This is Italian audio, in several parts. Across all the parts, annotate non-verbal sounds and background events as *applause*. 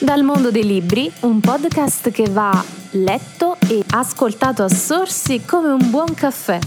Dal mondo dei libri, un podcast che va letto e ascoltato a sorsi come un buon caffè.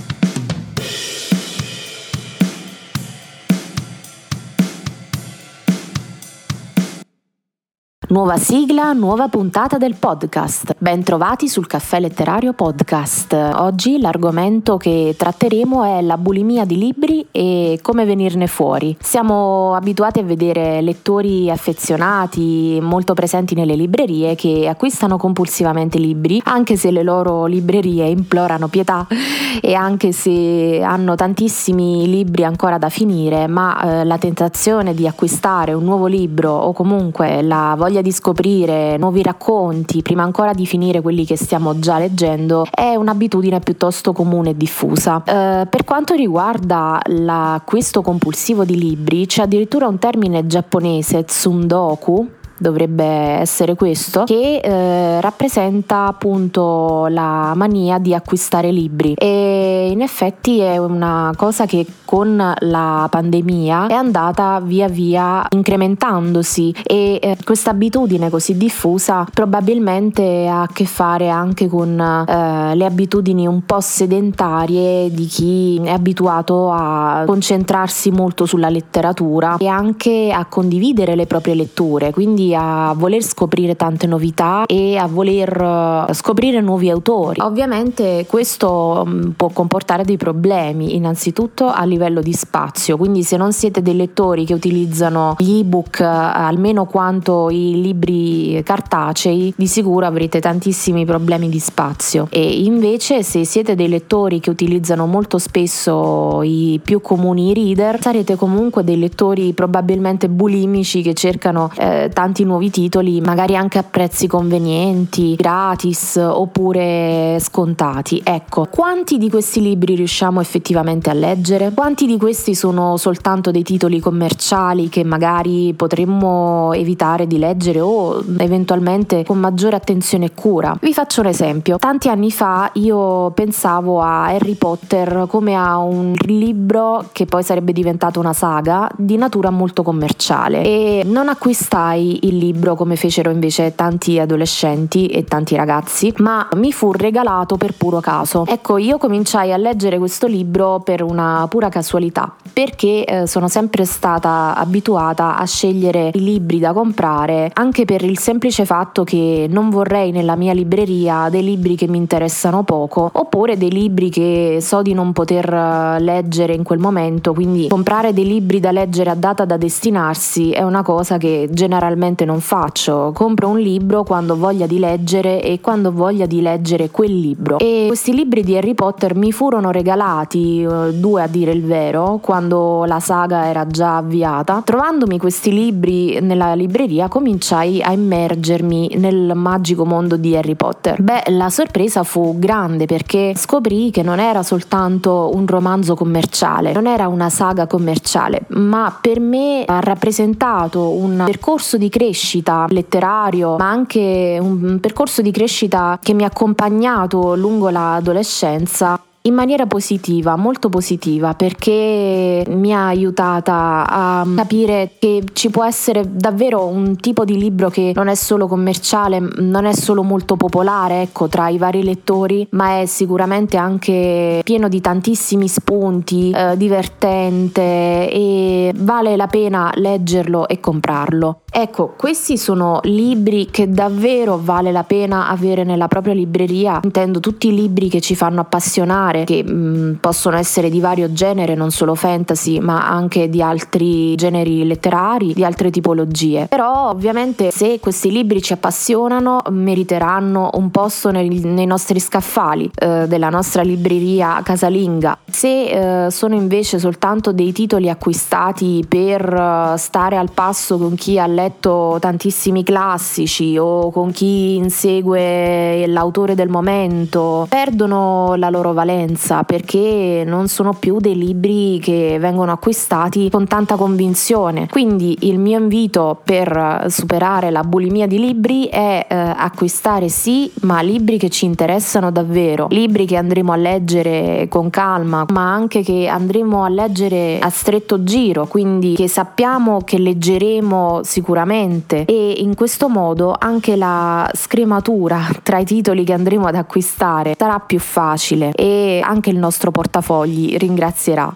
Nuova sigla, nuova puntata del podcast. Bentrovati sul Caffè Letterario Podcast. Oggi l'argomento che tratteremo è la bulimia di libri e come venirne fuori. Siamo abituati a vedere lettori affezionati, molto presenti nelle librerie, che acquistano compulsivamente libri, anche se le loro librerie implorano pietà *laughs* e anche se hanno tantissimi libri ancora da finire, ma eh, la tentazione di acquistare un nuovo libro o comunque la voglia di scoprire nuovi racconti prima ancora di finire quelli che stiamo già leggendo è un'abitudine piuttosto comune e diffusa. Eh, per quanto riguarda l'acquisto compulsivo di libri, c'è addirittura un termine giapponese, tsundoku, dovrebbe essere questo, che eh, rappresenta appunto la mania di acquistare libri. E in effetti è una cosa che con la pandemia è andata via via incrementandosi e eh, questa abitudine così diffusa probabilmente ha a che fare anche con eh, le abitudini un po' sedentarie di chi è abituato a concentrarsi molto sulla letteratura e anche a condividere le proprie letture, quindi a voler scoprire tante novità e a voler eh, scoprire nuovi autori. Ovviamente questo mm, può comportare dei problemi, innanzitutto a livello di spazio, quindi se non siete dei lettori che utilizzano gli ebook eh, almeno quanto i libri cartacei, di sicuro avrete tantissimi problemi di spazio e invece se siete dei lettori che utilizzano molto spesso i più comuni reader, sarete comunque dei lettori probabilmente bulimici che cercano eh, tanti tanti nuovi titoli, magari anche a prezzi convenienti, gratis oppure scontati. Ecco, quanti di questi libri riusciamo effettivamente a leggere? Quanti di questi sono soltanto dei titoli commerciali che magari potremmo evitare di leggere o eventualmente con maggiore attenzione e cura? Vi faccio un esempio. Tanti anni fa io pensavo a Harry Potter come a un libro che poi sarebbe diventato una saga di natura molto commerciale e non acquistai il libro come fecero invece tanti adolescenti e tanti ragazzi, ma mi fu regalato per puro caso. Ecco, io cominciai a leggere questo libro per una pura casualità, perché eh, sono sempre stata abituata a scegliere i libri da comprare anche per il semplice fatto che non vorrei nella mia libreria dei libri che mi interessano poco oppure dei libri che so di non poter eh, leggere in quel momento, quindi comprare dei libri da leggere a data da destinarsi è una cosa che generalmente non non faccio, compro un libro quando ho voglia di leggere e quando ho voglia di leggere quel libro. E questi libri di Harry Potter mi furono regalati, eh, due a dire il vero, quando la saga era già avviata. Trovandomi questi libri nella libreria cominciai a immergermi nel magico mondo di Harry Potter. Beh, la sorpresa fu grande perché scoprì che non era soltanto un romanzo commerciale, non era una saga commerciale, ma per me ha rappresentato un percorso di crescita crescita letterario, ma anche un percorso di crescita che mi ha accompagnato lungo l'adolescenza in maniera positiva, molto positiva, perché mi ha aiutata a capire che ci può essere davvero un tipo di libro che non è solo commerciale, non è solo molto popolare, ecco, tra i vari lettori, ma è sicuramente anche pieno di tantissimi spunti, eh, divertente e vale la pena leggerlo e comprarlo. Ecco, questi sono libri che davvero vale la pena avere nella propria libreria, intendo tutti i libri che ci fanno appassionare particolare che mh, mm, possono essere di vario genere, non solo fantasy, ma anche di altri generi letterari, di altre tipologie. Però ovviamente se questi libri ci appassionano meriteranno un posto nei, nei nostri scaffali eh, della nostra libreria casalinga. Se eh, sono invece soltanto dei titoli acquistati per uh, stare al passo con chi ha letto tantissimi classici o con chi insegue l'autore del momento, perdono la loro valenza cadenza perché non sono più dei libri che vengono acquistati con tanta convinzione. Quindi il mio invito per superare la bulimia di libri è eh, acquistare sì, ma libri che ci interessano davvero, libri che andremo a leggere con calma, ma anche che andremo a leggere a stretto giro, quindi che sappiamo che leggeremo sicuramente. E in questo modo anche la scrematura tra i titoli che andremo ad acquistare sarà più facile. E anche il nostro portafogli ringrazierà.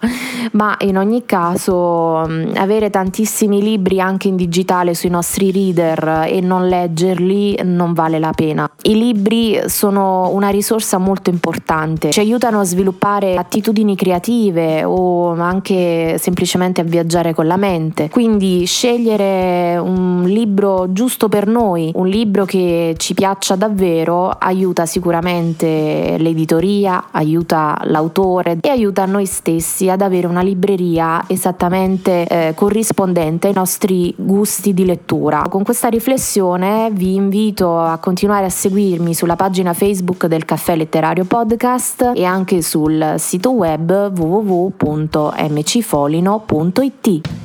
Ma in ogni caso avere tantissimi libri anche in digitale sui nostri reader e non leggerli non vale la pena. I libri sono una risorsa molto importante, ci aiutano a sviluppare attitudini creative o anche semplicemente a viaggiare con la mente. Quindi scegliere un libro giusto per noi, un libro che ci piaccia davvero, aiuta sicuramente l'editoria, aiuta l'autore e aiuta noi stessi ad avere una libreria esattamente eh, corrispondente ai nostri gusti di lettura. Con questa riflessione vi invito a continuare a seguirmi sulla pagina Facebook del Caffè Letterario Podcast e anche sul sito web www.mcfolino.it.